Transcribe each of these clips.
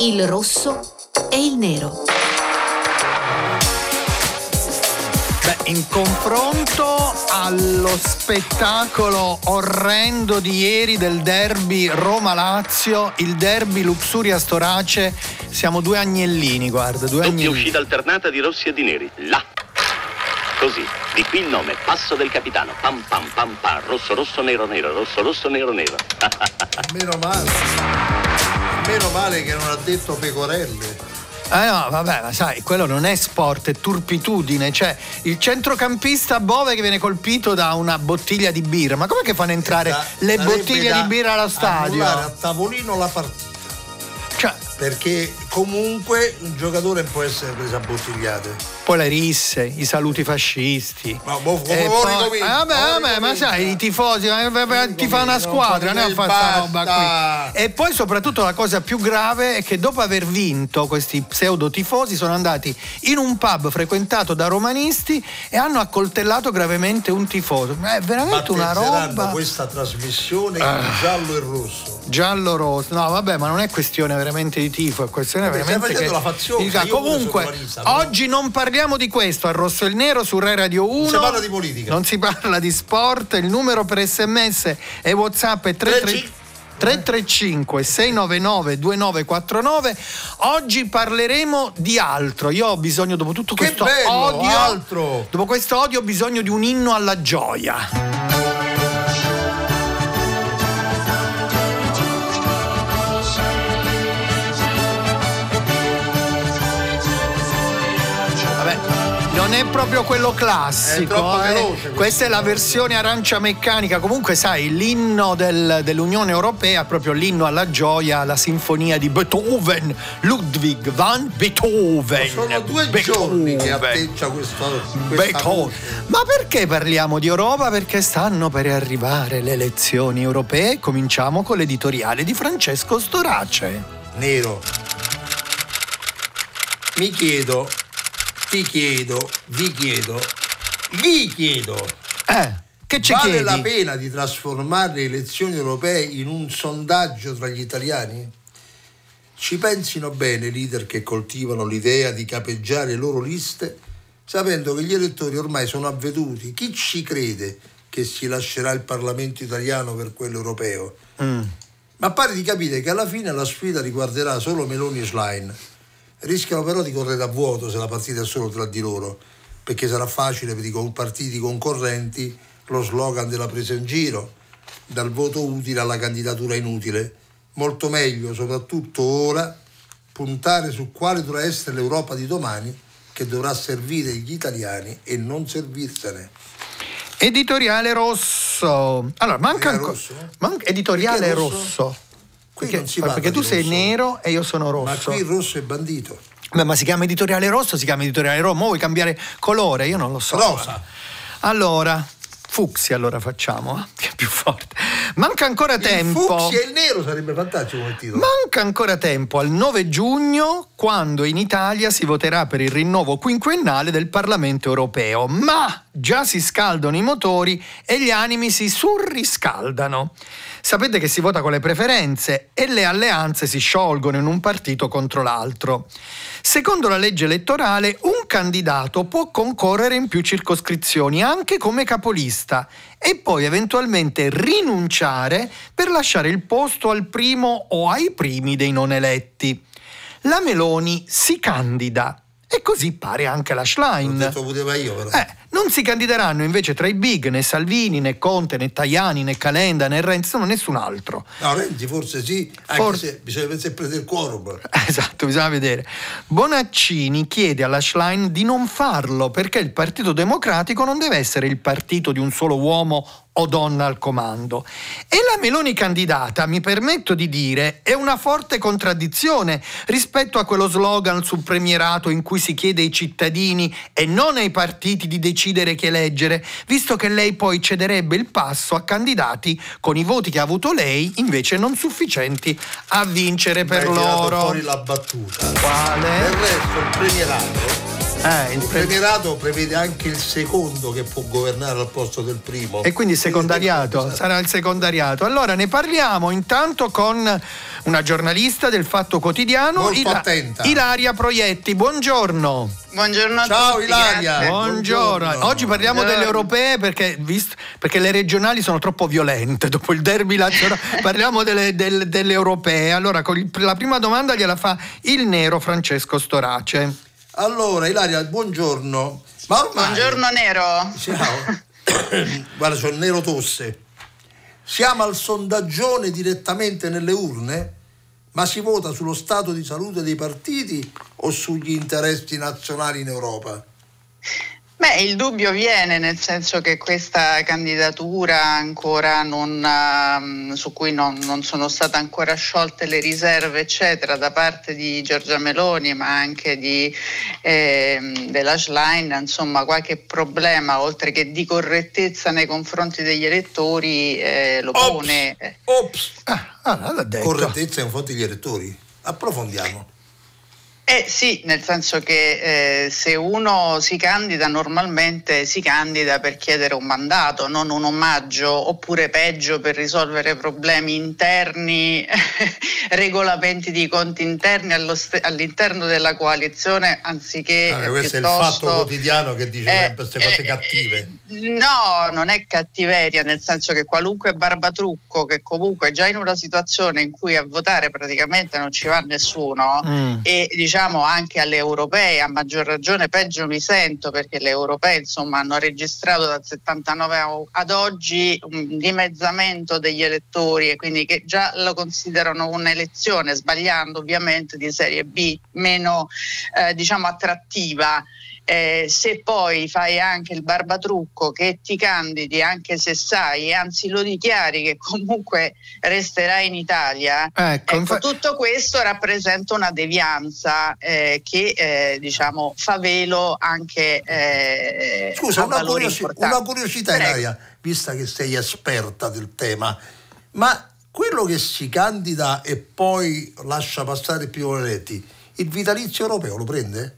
il rosso e il nero. Beh, in confronto allo spettacolo orrendo di ieri del derby Roma-Lazio, il derby Luxuria Storace, siamo due agnellini, guarda, due Doppia agnellini. uscita alternata di rossi e di neri. Là. Così. Di qui il nome, passo del capitano. Pam pam pam pam. Rosso rosso nero nero. Rosso rosso nero nero. Meno male. Meno male che non ha detto pecorelle. Eh no, vabbè, ma sai, quello non è sport, è turpitudine. Cioè, il centrocampista Bove che viene colpito da una bottiglia di birra. Ma com'è che fanno entrare Da- le bottiglie di birra allo stadio? a tavolino la partita. Cioè, Perché comunque un giocatore può essere preso a bottigliate. poi le risse, i saluti fascisti. Ma mo- come E mo poi- ricominci? eh, vabbè, vabbè, ma sai, i tifosi, eh, ti fa una squadra, non dire fa sta roba basta. qui. E poi soprattutto la cosa più grave è che dopo aver vinto questi pseudo tifosi sono andati in un pub frequentato da romanisti e hanno accoltellato gravemente un tifoso. Ma è veramente una roba Ah. questa trasmissione in giallo e rosso. giallo-rosso. No, vabbè, ma non è questione veramente di tifo, è questione Vabbè, stai veramente che la pure comunque oggi non parliamo di questo, al rosso e il nero su Rai Radio 1. si parla di politica. Non si parla di sport, il numero per sms e whatsapp è 33 335 699 2949 oggi parleremo di altro io ho bisogno dopo tutto Che questo bello, odio altro. dopo questo odio ho bisogno di un inno alla gioia è proprio quello classico. È eh. veloce. Questa è la versione arancia meccanica. Comunque, sai, l'inno del- dell'Unione Europea, proprio l'inno alla gioia, la sinfonia di Beethoven, Ludwig van Beethoven. Sono due Beethoven. giorni che atteggia questo, questa Beethoven. voce. Ma perché parliamo di Europa? Perché stanno per arrivare le elezioni europee. Cominciamo con l'editoriale di Francesco Storace. Nero. Mi chiedo, ti chiedo, vi chiedo, gli chiedo. Eh, che ci vale chiedi? la pena di trasformare le elezioni europee in un sondaggio tra gli italiani? Ci pensino bene i leader che coltivano l'idea di capeggiare le loro liste, sapendo che gli elettori ormai sono avveduti. Chi ci crede che si lascerà il Parlamento italiano per quello europeo? Mm. Ma pare di capire che alla fine la sfida riguarderà solo Meloni e Schlein. Rischiano però di correre a vuoto se la partita è solo tra di loro, perché sarà facile per i partiti concorrenti lo slogan della presa in giro, dal voto utile alla candidatura inutile. Molto meglio, soprattutto ora, puntare su quale dovrà essere l'Europa di domani che dovrà servire gli italiani e non servirsene. Editoriale rosso. Allora, manca ancora. editoriale rosso. rosso? Perché, perché tu sei rosso. nero e io sono Ma rosso. qui il rosso è bandito. Beh, ma si chiama editoriale rosso, si chiama editoriale rosso. Mo vuoi cambiare colore? Io non lo so. Rosa. Allora, fucsia allora facciamo, eh, che è più forte. Manca ancora Il tempo. fucsia e il nero sarebbe fantastico come titolo. Manca ancora tempo al 9 giugno quando in Italia si voterà per il rinnovo quinquennale del Parlamento europeo, ma già si scaldano i motori e gli animi si surriscaldano. Sapete che si vota con le preferenze e le alleanze si sciolgono in un partito contro l'altro. Secondo la legge elettorale, un candidato può concorrere in più circoscrizioni anche come capolista e poi eventualmente rinunciare per lasciare il posto al primo o ai primi dei non eletti. La Meloni si candida e così pare anche la L'ho Schlein. detto poteva io però. Eh, non si candideranno invece tra i big né Salvini né Conte né Tajani né Calenda né Renzi, no, nessun altro. No, Renzi forse sì, anche Forse- se bisogna sempre del quorum. Esatto, bisogna vedere. Bonaccini chiede alla Schlein di non farlo perché il Partito Democratico non deve essere il partito di un solo uomo o donna al comando. E la Meloni candidata, mi permetto di dire, è una forte contraddizione rispetto a quello slogan sul premierato in cui si chiede ai cittadini e non ai partiti di decidere chi eleggere, visto che lei poi cederebbe il passo a candidati con i voti che ha avuto lei invece non sufficienti a vincere per tirato loro. fuori la battuta. Quale? Del resto il premierato Eh, il, il premierato prevede anche il secondo che può governare al posto del primo. E quindi il secondariato, sarà il secondariato. Allora ne parliamo intanto con una giornalista del Fatto Quotidiano, Molto Ila- attenta. Ilaria Proietti. Buongiorno. Buongiorno a Ciao tutti. Ilaria. Buongiorno. Buongiorno. Oggi parliamo Buongiorno. delle europee perché, visto- perché le regionali sono troppo violente. Dopo il derby lazionale parliamo delle, del- delle europee. Allora, con il- la prima domanda gliela fa il nero Francesco Storace. Allora, Ilaria, buongiorno. Ma ormai... Buongiorno Nero. Ciao. Guarda, c'ho il nero tosse. Siamo al sondaggione direttamente nelle urne? Ma si vota sullo stato di salute dei partiti o sugli interessi nazionali in Europa? Beh, il dubbio viene nel senso che questa candidatura ancora non, ehm, su cui non, non sono state ancora sciolte le riserve, eccetera, da parte di Giorgia Meloni, ma anche di, ehm, della Schlein, insomma, qualche problema, oltre che di correttezza nei confronti degli elettori, eh, lo Ops. pone. Ops! Ah, ah, l'ha detto. Correttezza in confronti degli elettori. Approfondiamo. Eh sì, nel senso che eh, se uno si candida normalmente si candida per chiedere un mandato, non un omaggio, oppure peggio per risolvere problemi interni, regolamenti di conti interni allo ste- all'interno della coalizione, anziché Ah, eh, questo è il fatto quotidiano che dice eh, sempre queste cose eh, cattive. No, non è cattiveria, nel senso che qualunque barbatrucco che comunque già in una situazione in cui a votare praticamente non ci va nessuno Mm. e diciamo anche alle europee, a maggior ragione peggio mi sento perché le europee insomma hanno registrato dal 79 a- ad oggi un dimezzamento degli elettori e quindi che già lo considerano un'elezione sbagliando ovviamente di serie B meno eh, diciamo attrattiva. Eh, se poi fai anche il barbatrucco che ti candidi anche se sai anzi lo dichiari che comunque resterai in Italia, Ecco, Ecco, tutto questo rappresenta una devianza eh, che eh, diciamo fa velo anche eh, Scusa, una, curiosi- una curiosità. Ilaria, vista che sei esperta del tema, ma quello che si candida e poi lascia passare più eletti, il vitalizio europeo lo prende?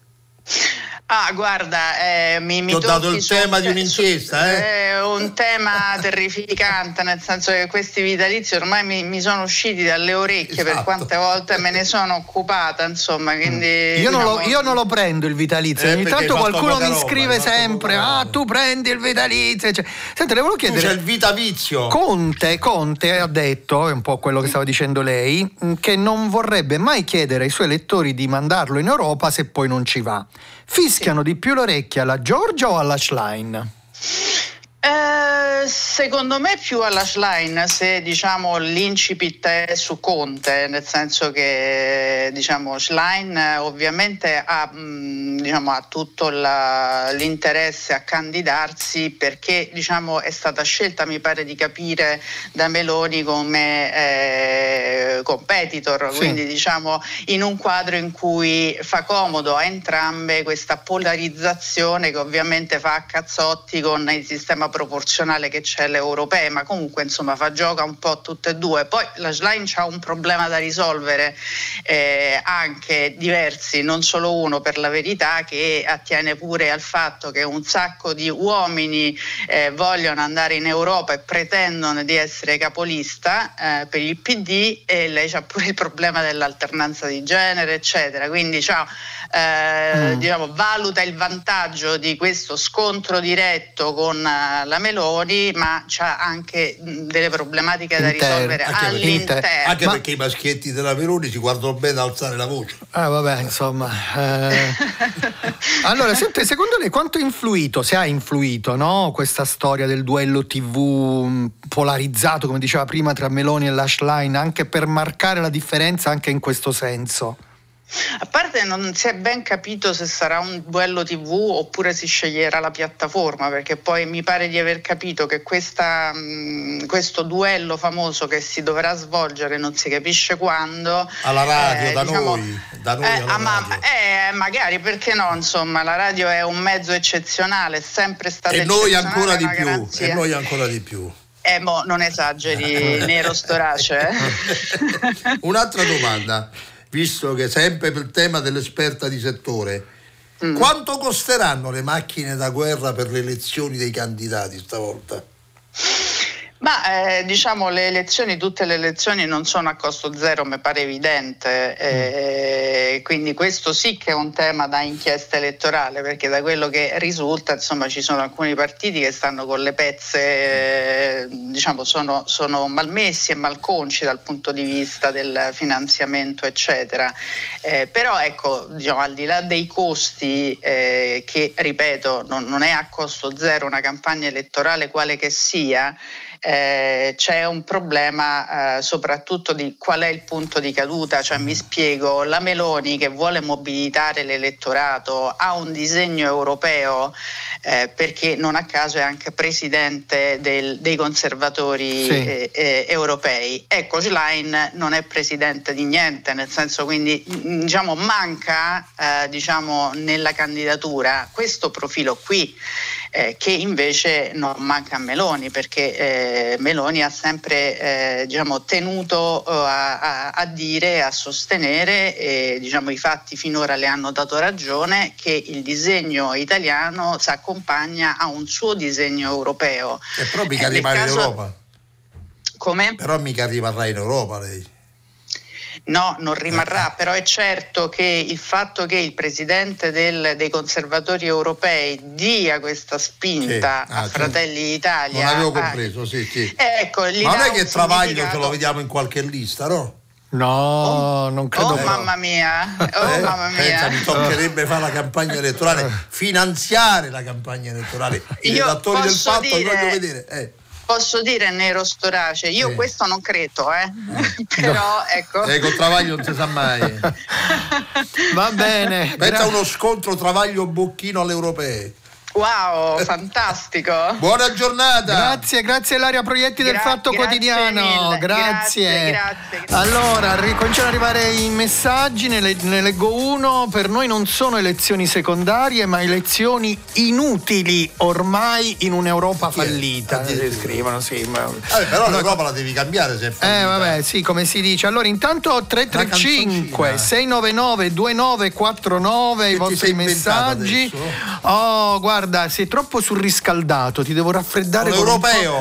Ah, guarda, eh, mi, mi ho dato il tema di un'inchiesta, eh? È un tema terrificante, nel senso che questi vitalizi ormai mi, mi sono usciti dalle orecchie per Esatto. quante volte me ne sono occupata, insomma, quindi... Io non, lo, diciamo- io non lo prendo il vitalizio, Eh, ogni tanto qualcuno mi roba, scrive sempre, ah roba." tu prendi il vitalizio. Cioè, senti, le volevo Tu c'è chiedere, il vitavizio. Conte, Conte ha detto, è un po' quello che stava dicendo lei, mh, che non vorrebbe mai chiedere ai suoi elettori di mandarlo in Europa se poi non ci va. Fischiano di più l'orecchia alla Giorgia o alla Schlein? Eh, secondo me più alla Schlein se diciamo l'incipit è su Conte, nel senso che diciamo Schlein eh, ovviamente ha, mh, diciamo, ha tutto la- l'interesse a candidarsi perché diciamo, è stata scelta, mi pare di capire, da Meloni come eh, competitor, Sì. quindi diciamo in un quadro in cui fa comodo a entrambe questa polarizzazione che ovviamente fa a cazzotti con il sistema proporzionale che c'è alle europee, ma comunque insomma fa gioca un po' tutte e due. Poi la Schlein ha un problema da risolvere, eh, anche diversi, non solo uno per la verità, che attiene pure al fatto che un sacco di uomini eh, vogliono andare in Europa e pretendono di essere capolista eh, per il PD e lei ha pure il problema dell'alternanza di genere, eccetera. Quindi c'ha, eh, Mm. diciamo, valuta il vantaggio di questo scontro diretto con eh, la Meloni, ma c'ha anche mh, delle problematiche da Inter- risolvere anche perché- all'interno. Anche Ma- perché i maschietti della Meloni si guardano bene a alzare la voce. Ah, vabbè, insomma. eh. Allora, senti, secondo lei quanto ha influito, se ha influito, no, questa storia del duello TV mh, polarizzato, come diceva prima, tra Meloni e Lashline, anche per marcare la differenza anche in questo senso? A parte non si è ben capito se sarà un duello TV oppure si sceglierà la piattaforma, perché poi mi pare di aver capito che questa, mh, questo duello famoso che si dovrà svolgere non si capisce quando. Alla radio, eh, da diciamo, noi, da noi eh, alla ma- radio. eh, magari perché no, insomma, la radio è un mezzo eccezionale, è sempre stata E noi ancora di più, garanzia. e noi ancora di più. Eh, mo, non esageri, Nero Storace. eh. Un'altra domanda, visto che sempre per il tema dell'esperta di settore, Mm. Quanto costeranno le macchine da guerra per le elezioni dei candidati stavolta? Ma eh, diciamo le elezioni, tutte le elezioni non sono a costo zero, mi pare evidente, eh, quindi questo sì che è un tema da inchiesta elettorale, perché da quello che risulta insomma ci sono alcuni partiti che stanno con le pezze, eh, diciamo sono, sono, malmessi e malconci dal punto di vista del finanziamento eccetera. Eh, però ecco, diciamo, al di là dei costi eh, che ripeto non, non è a costo zero una campagna elettorale quale che sia, eh, c'è un problema eh, soprattutto di qual è il punto di caduta, cioè mi spiego, la Meloni che vuole mobilitare l'elettorato ha un disegno europeo eh, perché non a caso è anche presidente del, dei conservatori sì. Eh, eh, europei. Ecco, Schlein non è presidente di niente, nel senso quindi diciamo, manca diciamo, nella candidatura questo profilo qui eh, che invece non manca a Meloni perché eh, Meloni ha sempre eh, diciamo, tenuto eh, a, a, a, dire, a sostenere e diciamo, i fatti finora le hanno dato ragione che il disegno italiano si accompagna a un suo disegno europeo. E però mica arriva in Europa. Come? Però mica rimarrà in Europa lei. No, non rimarrà, però è certo che il fatto che il presidente del, dei conservatori europei dia questa spinta sì. ah, a Fratelli d'Italia. Non avevo compreso, ah, sì, sì. Ecco, Ma non è che Travaglio ce lo vediamo in qualche lista, no? No, oh, non credo. Oh mamma mia, oh eh, mamma mia. Pensa, mi toccherebbe fare la campagna elettorale, finanziare la campagna elettorale. I Io redattori del fatto dire... voglio vedere. Eh. Posso dire nero storace? Io eh. questo non credo, eh. però ecco. Ecco, Travaglio non si sa mai. Va bene. Pensa a uno scontro Travaglio-Bocchino alle europee. Wow, fantastico. Buona giornata. Grazie, grazie Ilaria Proietti del Fatto grazie Quotidiano. Mille. Grazie. Grazie, grazie. Allora, ricominciano ad arrivare i messaggi, ne, ne, leggo uno. Per noi non sono elezioni secondarie, ma elezioni inutili ormai in un'Europa fallita. Eh, scrivono, sì. Ma... Vabbè, però l'Europa la devi cambiare se è fallita. Eh, vabbè, sì, come si dice. Allora, intanto 335 699 2949 i vostri messaggi. Oh, guarda guarda, sei troppo surriscaldato, ti devo raffreddare con un,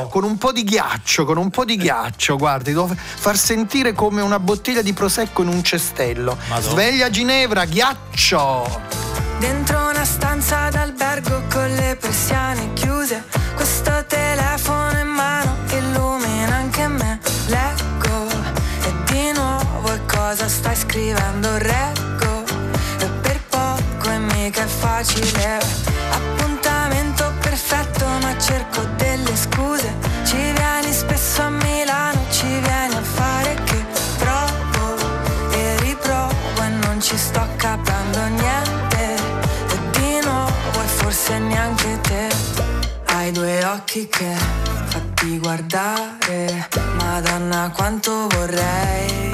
con un, po', di ghiaccio, con un po' di ghiaccio, guarda, ti devo far sentire come una bottiglia di prosecco in un cestello. Madonna. Sveglia Ginevra, ghiaccio! Dentro una stanza d'albergo con le persiane chiuse, questo telefono in mano illumina anche me. Leggo e di nuovo e cosa stai scrivendo? Reggo e per poco e mica è facile cerco occhi che fatti guardare, madonna quanto vorrei.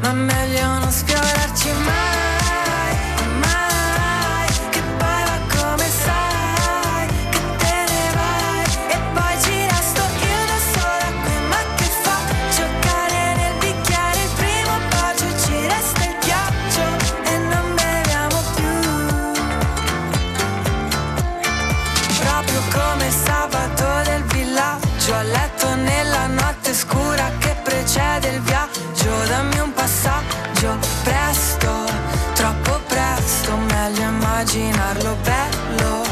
Ma meglio non sfiorarci mai. Immaginarlo bello,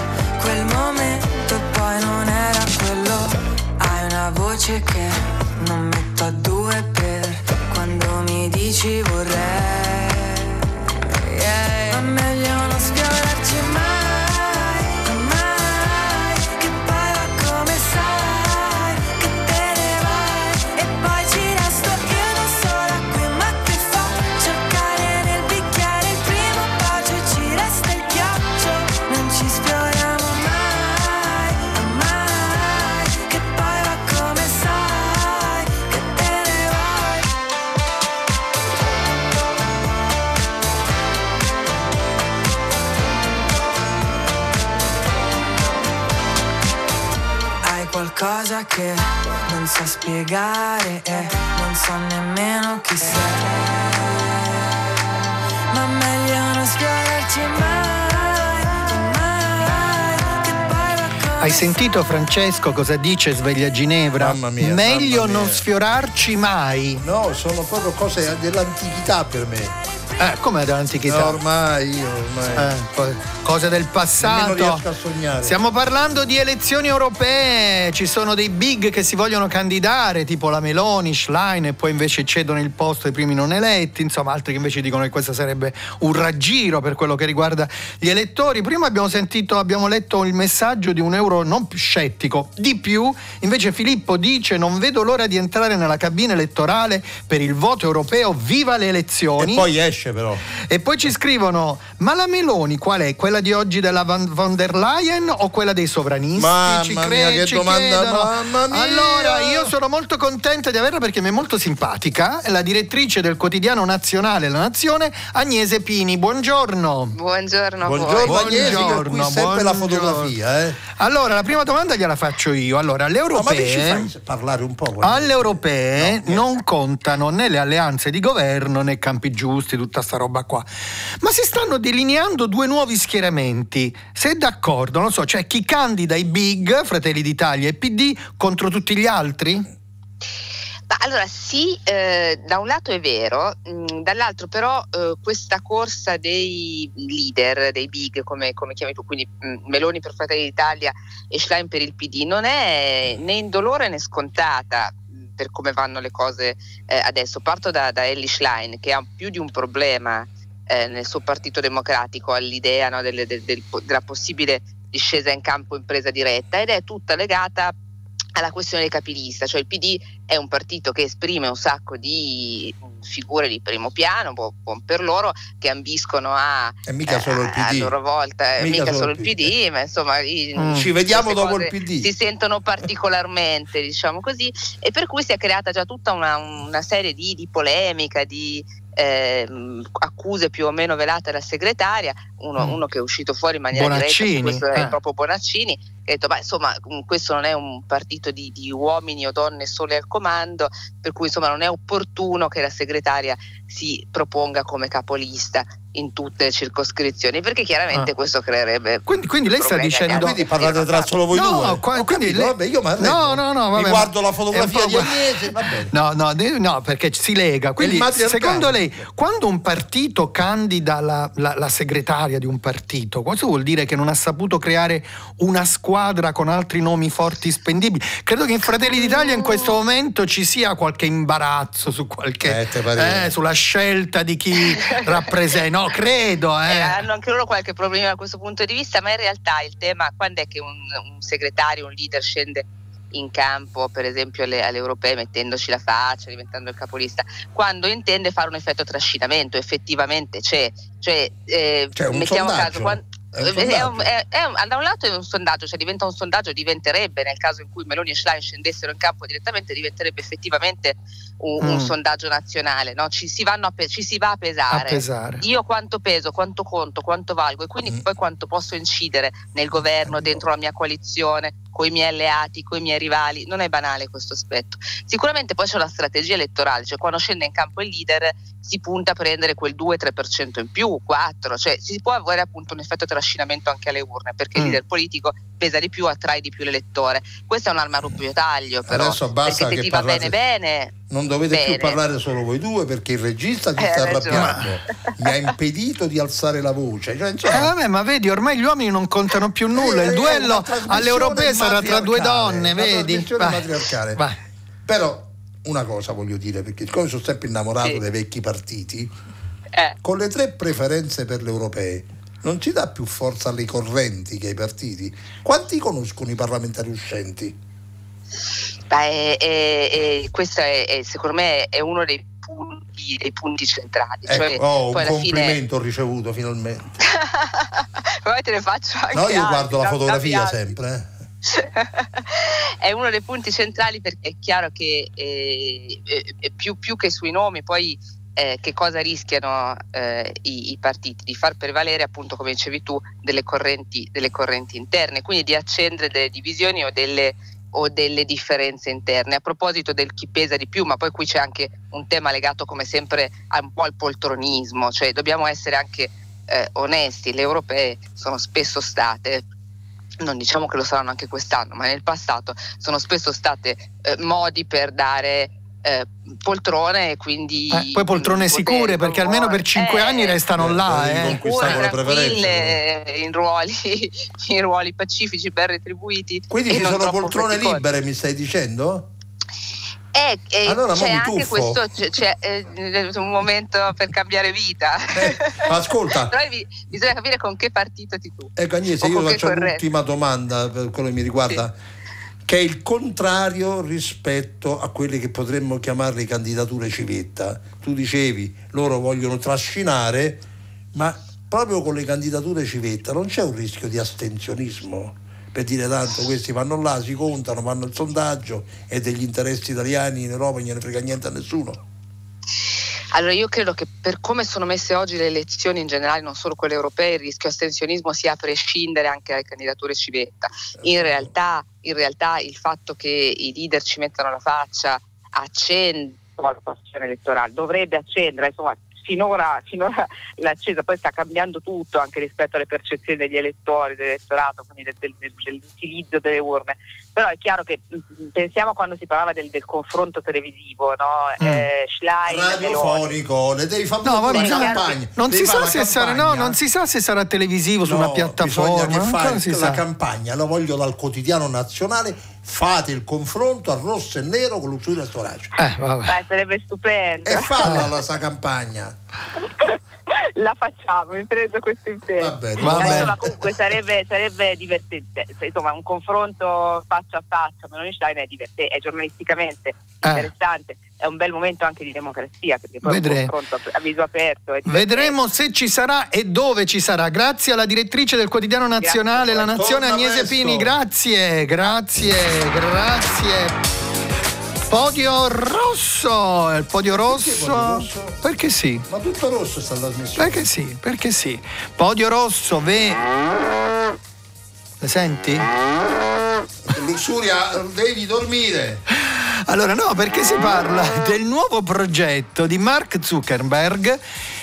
quel momento poi non era quello. Hai una voce che non metto a due per quando mi dici vorrei. qualcosa che non so spiegare e non so nemmeno chi sei. Ma meglio non sfiorarci mai. Hai sentito Francesco cosa dice Sveglia Ginevra? Mamma mia. Meglio mamma mia. non sfiorarci mai. No, sono proprio cose dell'antichità per me. Eh, come dall'antichità? No, ormai, io ormai. Eh, co- cose del Nemmeno passato. riesco a sognare. Stiamo parlando di elezioni europee, ci sono dei big che si vogliono candidare, tipo la Meloni, Schlein, e poi invece cedono il posto ai primi non eletti, insomma altri che invece dicono che questo sarebbe un raggiro per quello che riguarda gli elettori. Prima abbiamo sentito, abbiamo letto il messaggio di un euro non più scettico, di più, invece Filippo dice non vedo l'ora di entrare nella cabina elettorale per il voto europeo, viva le elezioni. E poi esce però. E poi ci scrivono: Ma la Meloni qual è? Quella di oggi della Van, von der Leyen o quella dei sovranisti? Mamma ci mia, che ci domanda, chiedono. mamma mia! Allora, io sono molto contenta di averla perché mi è molto simpatica. È la direttrice del quotidiano nazionale La Nazione, Agnese Pini. Buongiorno. Buongiorno a Buongiorno voi. Agnese, qui Buongiorno, sempre la buongiorno. fotografia, eh. Allora, la prima domanda gliela faccio io. Allora, le No, ma ci europee. parlare un po'? guarda? Alle europee No, niente. non contano né le alleanze di governo né campi giusti, tutta sta roba qua. Ma si stanno delineando due nuovi schieramenti. Se d'accordo, non so, cioè chi candida i big, Fratelli d'Italia e PD, contro tutti gli altri? Allora sì, eh, da un lato è vero, mh, dall'altro però eh, questa corsa dei leader, dei big come, come chiami tu, quindi mh, Meloni per Fratelli d'Italia e Schlein per il PD, non è né indolore né scontata per come vanno le cose eh, adesso. Parto da, da Ellie Schlein che ha più di un problema eh, nel suo partito democratico all'idea no, delle- del- del- della possibile discesa in campo in presa diretta ed è tutta legata alla questione dei capilista, cioè il PD è un partito che esprime un sacco di figure di primo piano, buon, buon per loro, che ambiscono a, E mica solo il a- a PD. loro volta, eh, Mica mica, solo solo il il PD, ma insomma Mm. Ci vediamo dopo il PD. Si sentono particolarmente, diciamo così, e per cui si è creata già tutta una, una serie di, di polemica, di ehm, accuse più o meno velate alla segretaria, uno, Mm. uno che è uscito fuori in maniera Bonaccini, diretta, su questo è eh. proprio Bonaccini, ha detto, "Beh, insomma, mh, questo non è un partito di, di uomini o donne sole al comando, per cui insomma non è opportuno che la segretaria si proponga come capolista in tutte le circoscrizioni, perché chiaramente Ah. questo creerebbe Quindi, quindi lei sta dicendo... Quindi parlate tra solo voi No, due. qua- Ho quindi capito, lei- vabbè, io mi arrendo. No, no, no, vabbè, Mi ma- guardo la fotografia di Agnese. No, no, no, perché si lega. Quindi, secondo lei, quando un partito candida la, la- la segretaria di un partito, questo vuol dire che non ha saputo creare una squadra con altri nomi forti spendibili? Credo che in Fratelli d'Italia in questo momento ci sia qualche imbarazzo su qualche, Eh, eh, sulla scelta di chi rappresenta. No, credo. Eh, Eh. hanno anche loro qualche problema da questo punto di vista, ma in realtà il tema quando è che un, un segretario, un leader scende in campo, per esempio alle, alle europee, mettendoci la faccia, diventando il capolista, quando intende fare un effetto trascinamento, effettivamente c'è. Cioè, eh, Cioè, mettiamo sondaggio. caso, quan- È un è un- è un- da un lato è un sondaggio, cioè diventa un sondaggio, diventerebbe nel caso in cui Meloni e Schlein scendessero in campo direttamente, diventerebbe effettivamente un, un Mm. sondaggio nazionale, no? ci, si vanno a pe- ci si va a pesare A pesare. io quanto peso, quanto conto, quanto valgo e quindi Mm. poi quanto posso incidere nel governo, dentro la mia coalizione, con i miei alleati, con i miei rivali. Non è banale questo aspetto. Sicuramente poi c'è una strategia elettorale, cioè quando scende in campo il leader si punta a prendere quel 2-3% in più, 4, cioè si può avere appunto un effetto trascinamento anche alle urne, perché Mm. il leader politico pesa di più, attrae di più l'elettore. Questa è un'arma a doppio taglio, però. Adesso basta perché se ti va parlate- bene bene, Non dovete più Bene. parlare solo voi due perché il regista ti Hai sta arrabbiando. Mi ha impedito di alzare la voce. Cioè, insomma, Eh, vabbè, ma vedi, ormai gli uomini non contano più nulla. Eh, Il duello una trasmissione alle europee sarà tra due donne, vedi? Vai. matriarcale. Vai. Però una cosa voglio dire, perché siccome sono sempre innamorato Sì. dei vecchi partiti, eh, con le tre preferenze per le europee non si dà più forza alle correnti che ai partiti. Quanti conoscono i parlamentari uscenti? Beh, e- e- e questo è, è- secondo me è uno dei punti, dei punti centrali. Cioè, Ecco, oh, un fine complimento ho ricevuto finalmente. poi te ne faccio anche No, io altri, guardo la fotografia sempre. eh. è uno dei punti centrali perché è chiaro che eh, eh, più, più che sui nomi poi eh, che cosa rischiano eh, i, i partiti di far prevalere appunto come dicevi tu delle correnti, delle correnti interne quindi di accendere delle divisioni o delle, o delle differenze interne. A proposito del chi pesa di più ma poi qui c'è anche un tema legato come sempre un po' al poltronismo cioè dobbiamo essere anche eh, onesti. Le europee sono spesso state non diciamo che lo saranno anche quest'anno, ma nel passato sono spesso state eh, modi per dare eh, poltrone quindi eh, poi poltrone sicure perché almeno per cinque eh, anni restano eh, là eh. eh. conquistare le preferenze in ruoli, in ruoli pacifici ben retribuiti quindi ci sono poltrone faticosi. libere mi stai dicendo? Eh, eh, allora, c'è anche questo, c'è, c'è eh, un momento per cambiare vita. Eh, ascolta, però bisogna capire con che partito ti tu. Ecco Agnese, io faccio l'ultima domanda per quello che mi riguarda. Sì che è il contrario rispetto a quelle che potremmo chiamarle candidature civetta. Tu dicevi, loro vogliono trascinare, ma proprio con le candidature civetta non c'è un rischio di astensionismo? Per dire tanto, questi vanno là, si contano, fanno il sondaggio e degli interessi italiani in Europa non gliene frega niente a nessuno. Allora io credo che per come sono messe oggi le elezioni in generale, non solo quelle europee, il rischio astensionismo sia a prescindere anche dalle candidature civetta. In realtà, in realtà il fatto che i leader ci mettano la faccia accende la passione elettorale, dovrebbe accendere, insomma finora, finora l'accesa poi sta cambiando tutto anche rispetto alle percezioni degli elettori, dell'elettorato, quindi del, del, dell'utilizzo delle urne. Però è chiaro che mm, pensiamo quando si parlava del, del confronto televisivo, no? Mm. Eh, Schlein, radiofonico, le devi fare no, la campagna. Non si, sa se sarà, no, non si sa se sarà televisivo su no, una piattaforma. Bisogna che fai la campagna, lo voglio dal quotidiano nazionale fate il confronto a rosso e nero con l'usura storage. Eh, Beh, sarebbe stupendo. E falla la sa campagna. La facciamo, mi preso questo impegno. Va bene, va bene. Insomma, comunque sarebbe, sarebbe, divertente, insomma, un confronto faccia a faccia, Meloni Stein è divertente, è giornalisticamente eh. interessante, è un bel momento anche di democrazia, perché poi Vedremo. un confronto a viso aperto. Vedremo se ci sarà e dove ci sarà. Grazie alla direttrice del quotidiano nazionale, grazie, La Nazione Agnese Pini, grazie, grazie, grazie. Podio rosso, il podio rosso. Perché sì. Ma tutto rosso sta trasmissione. Perché sì, perché sì. Podio rosso, ve. Le senti? Lussuria, devi dormire. Allora no, perché si parla del nuovo progetto di Mark Zuckerberg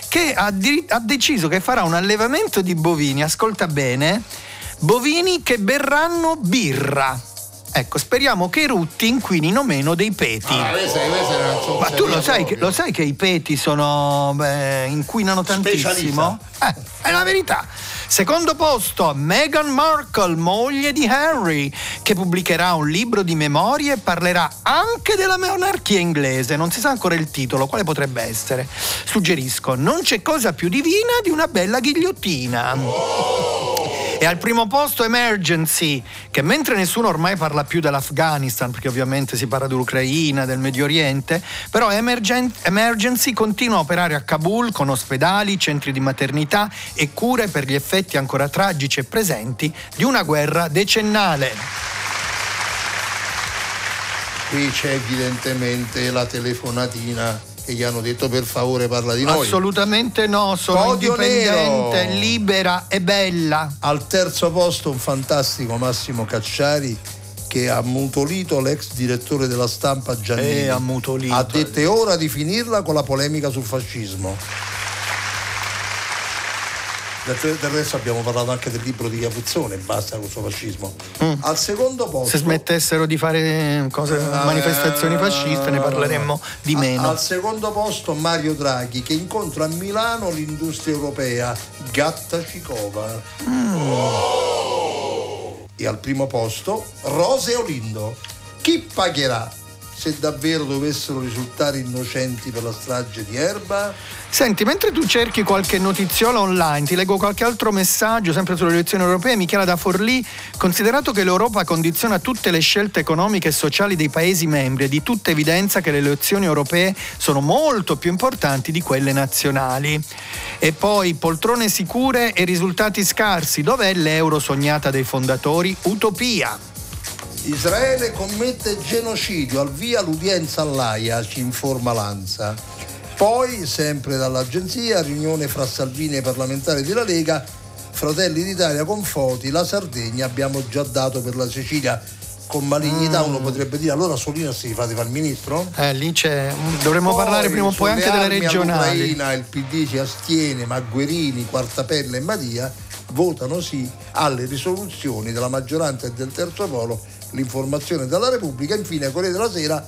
che ha, di- ha deciso che farà un allevamento di bovini, ascolta bene, bovini che berranno birra. Ecco, speriamo che i rutti inquinino meno dei peti. Ah, questa, questa Ma tu lo sai, che, lo sai, che, i peti sono, beh, inquinano tantissimo? Eh, è la verità. Secondo posto, Meghan Markle, moglie di Harry, che pubblicherà un libro di memorie e parlerà anche della monarchia inglese. Non si sa ancora il titolo, quale potrebbe essere. Suggerisco, non c'è cosa più divina di una bella ghigliottina. Oh! E al primo posto Emergency, che mentre nessuno ormai parla più dell'Afghanistan, perché ovviamente si parla dell'Ucraina, del Medio Oriente, però Emergen- Emergency continua a operare a Kabul con ospedali, centri di maternità e cure per gli effetti ancora tragici e presenti di una guerra decennale. Qui c'è evidentemente la telefonatina che gli hanno detto per favore parla di noi. Assolutamente no, sono Podio indipendente, nero. libera e bella. Al terzo posto un fantastico Massimo Cacciari che ha mutolito l'ex direttore della stampa Giannini. Eh, ha mutolito. Ha detto è ora di finirla con la polemica sul fascismo. Del, resto abbiamo parlato anche del libro di Capuzzone, basta con il suo fascismo. Mm. Al secondo posto. Se smettessero di fare cose, uh, manifestazioni fasciste ne parleremmo di meno. Al secondo posto Mario Draghi che incontra a Milano l'industria europea, Gatta Cicova. Mm. Oh. E al primo posto Rose Olindo. Chi pagherà se davvero dovessero risultare innocenti per la strage di Erba? Senti, mentre tu cerchi qualche notiziola online, ti leggo qualche altro messaggio, sempre sulle elezioni europee. Michela da Forlì, considerato che l'Europa condiziona tutte le scelte economiche e sociali dei Paesi membri, è di tutta evidenza che le elezioni europee sono molto più importanti di quelle nazionali. E poi poltrone sicure e risultati scarsi. Dov'è l'euro sognata dai fondatori? Utopia. Israele commette genocidio, al via l'udienza all'AIA, ci informa Lanza. Poi, sempre dall'agenzia, riunione fra Salvini e parlamentari della Lega, Fratelli d'Italia con Foti, la Sardegna abbiamo già dato per la Sicilia con malignità mm. uno potrebbe dire allora Solino si fate fare il ministro? Eh, lì c'è. Dovremmo poi, parlare prima o poi anche delle regionali. il PD si astiene, ma Guerini, Quartapelle e Mattia votano sì alle risoluzioni della maggioranza e del terzo polo, l'informazione della Repubblica. Infine, Corriere della Sera,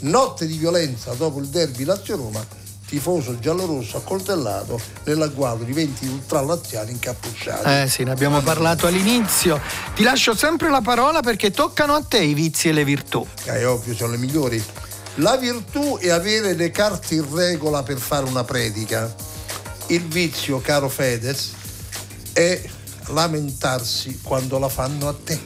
notte di violenza dopo il derby Lazio-Roma, tifoso giallorosso accoltellato nell'agguato di 20 ultralaziani incappucciati. Eh sì, ne abbiamo parlato all'inizio. Ti lascio sempre la parola perché toccano a te i vizi e le virtù. È ovvio, sono le migliori. La virtù è avere le carte in regola per fare una predica. Il vizio, caro Fedez, è lamentarsi quando la fanno a te.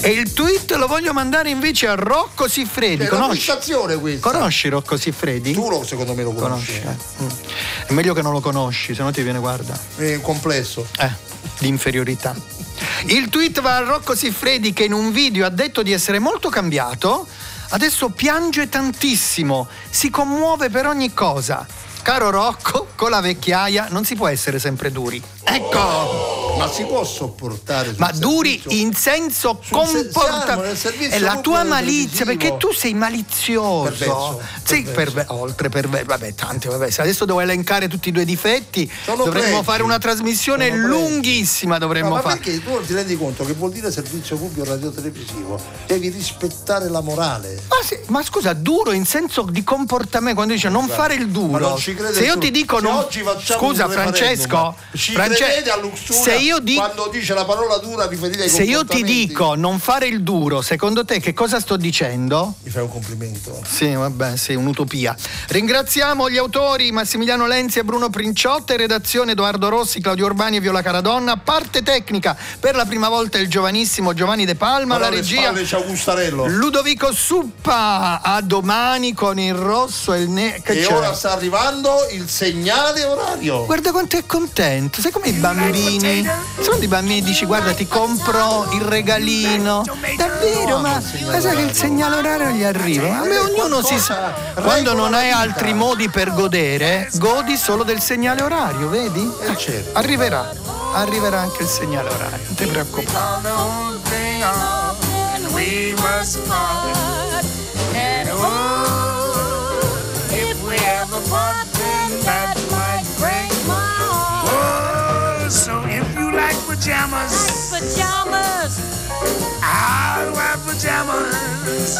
E il tweet lo voglio mandare invece a Rocco Siffredi. È una Conosci? prestazione questa. Conosci Rocco Siffredi? Tu lo, secondo me lo conosci. Conosci. eh. Mm. È meglio che non lo conosci, se no ti viene guarda. È complesso. Eh, di inferiorità. Il tweet va a Rocco Siffredi che in un video ha detto di essere molto cambiato. Adesso piange tantissimo, si commuove per ogni cosa. Caro Rocco, con la vecchiaia non si può essere sempre duri. Ecco! Ma si può sopportare Ma duri in senso comportamento. È la tua malizia, perché tu sei malizioso. Perverso, Sì, perverso. perve- oltre perverso. Vabbè, tanti, vabbè. Se adesso devo elencare tutti i tuoi difetti, Sono dovremmo pregi. fare una trasmissione Sono lunghissima. Dovremmo No, ma fare. perché tu non ti rendi conto che vuol dire servizio pubblico radiotelevisivo? Devi rispettare la morale. Ma, sì, ma scusa, duro in senso di comportamento, quando dice non fare il duro. Ma non ci crede se io ti dico facciamo Scusa, Francesco. ci France- credete a Luxura se io dico. quando dice la parola dura riferita ai Se io ti dico non fare il duro, secondo te che cosa sto dicendo? mi fai un complimento. Sì, vabbè, sì, un'utopia. Ringraziamo gli autori Massimiliano Lenzi e Bruno Princiotta, in redazione Edoardo Rossi, Claudio Urbani e Viola Caradonna, parte tecnica per la prima volta il giovanissimo Giovanni De Palma, Ma la regia c'è Augustarello. Ludovico Suppa, a domani con il rosso e il nero. e ora sta arrivando il segnale orario. Guarda quanto è contento, sai come i bambini? Sono i bambini dici guarda ti compro il regalino. Davvero, ma, ma sai che il segnale orario gli arriva? A me ognuno si sa. Quando non hai altri modi per godere, godi solo del segnale orario, vedi? Eh, certo. Arriverà, arriverà anche il segnale orario, non ti preoccupare. black pajamas. Black pajamas. Our wear pajamas.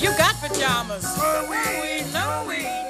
You got pajamas. Well, we, we know we.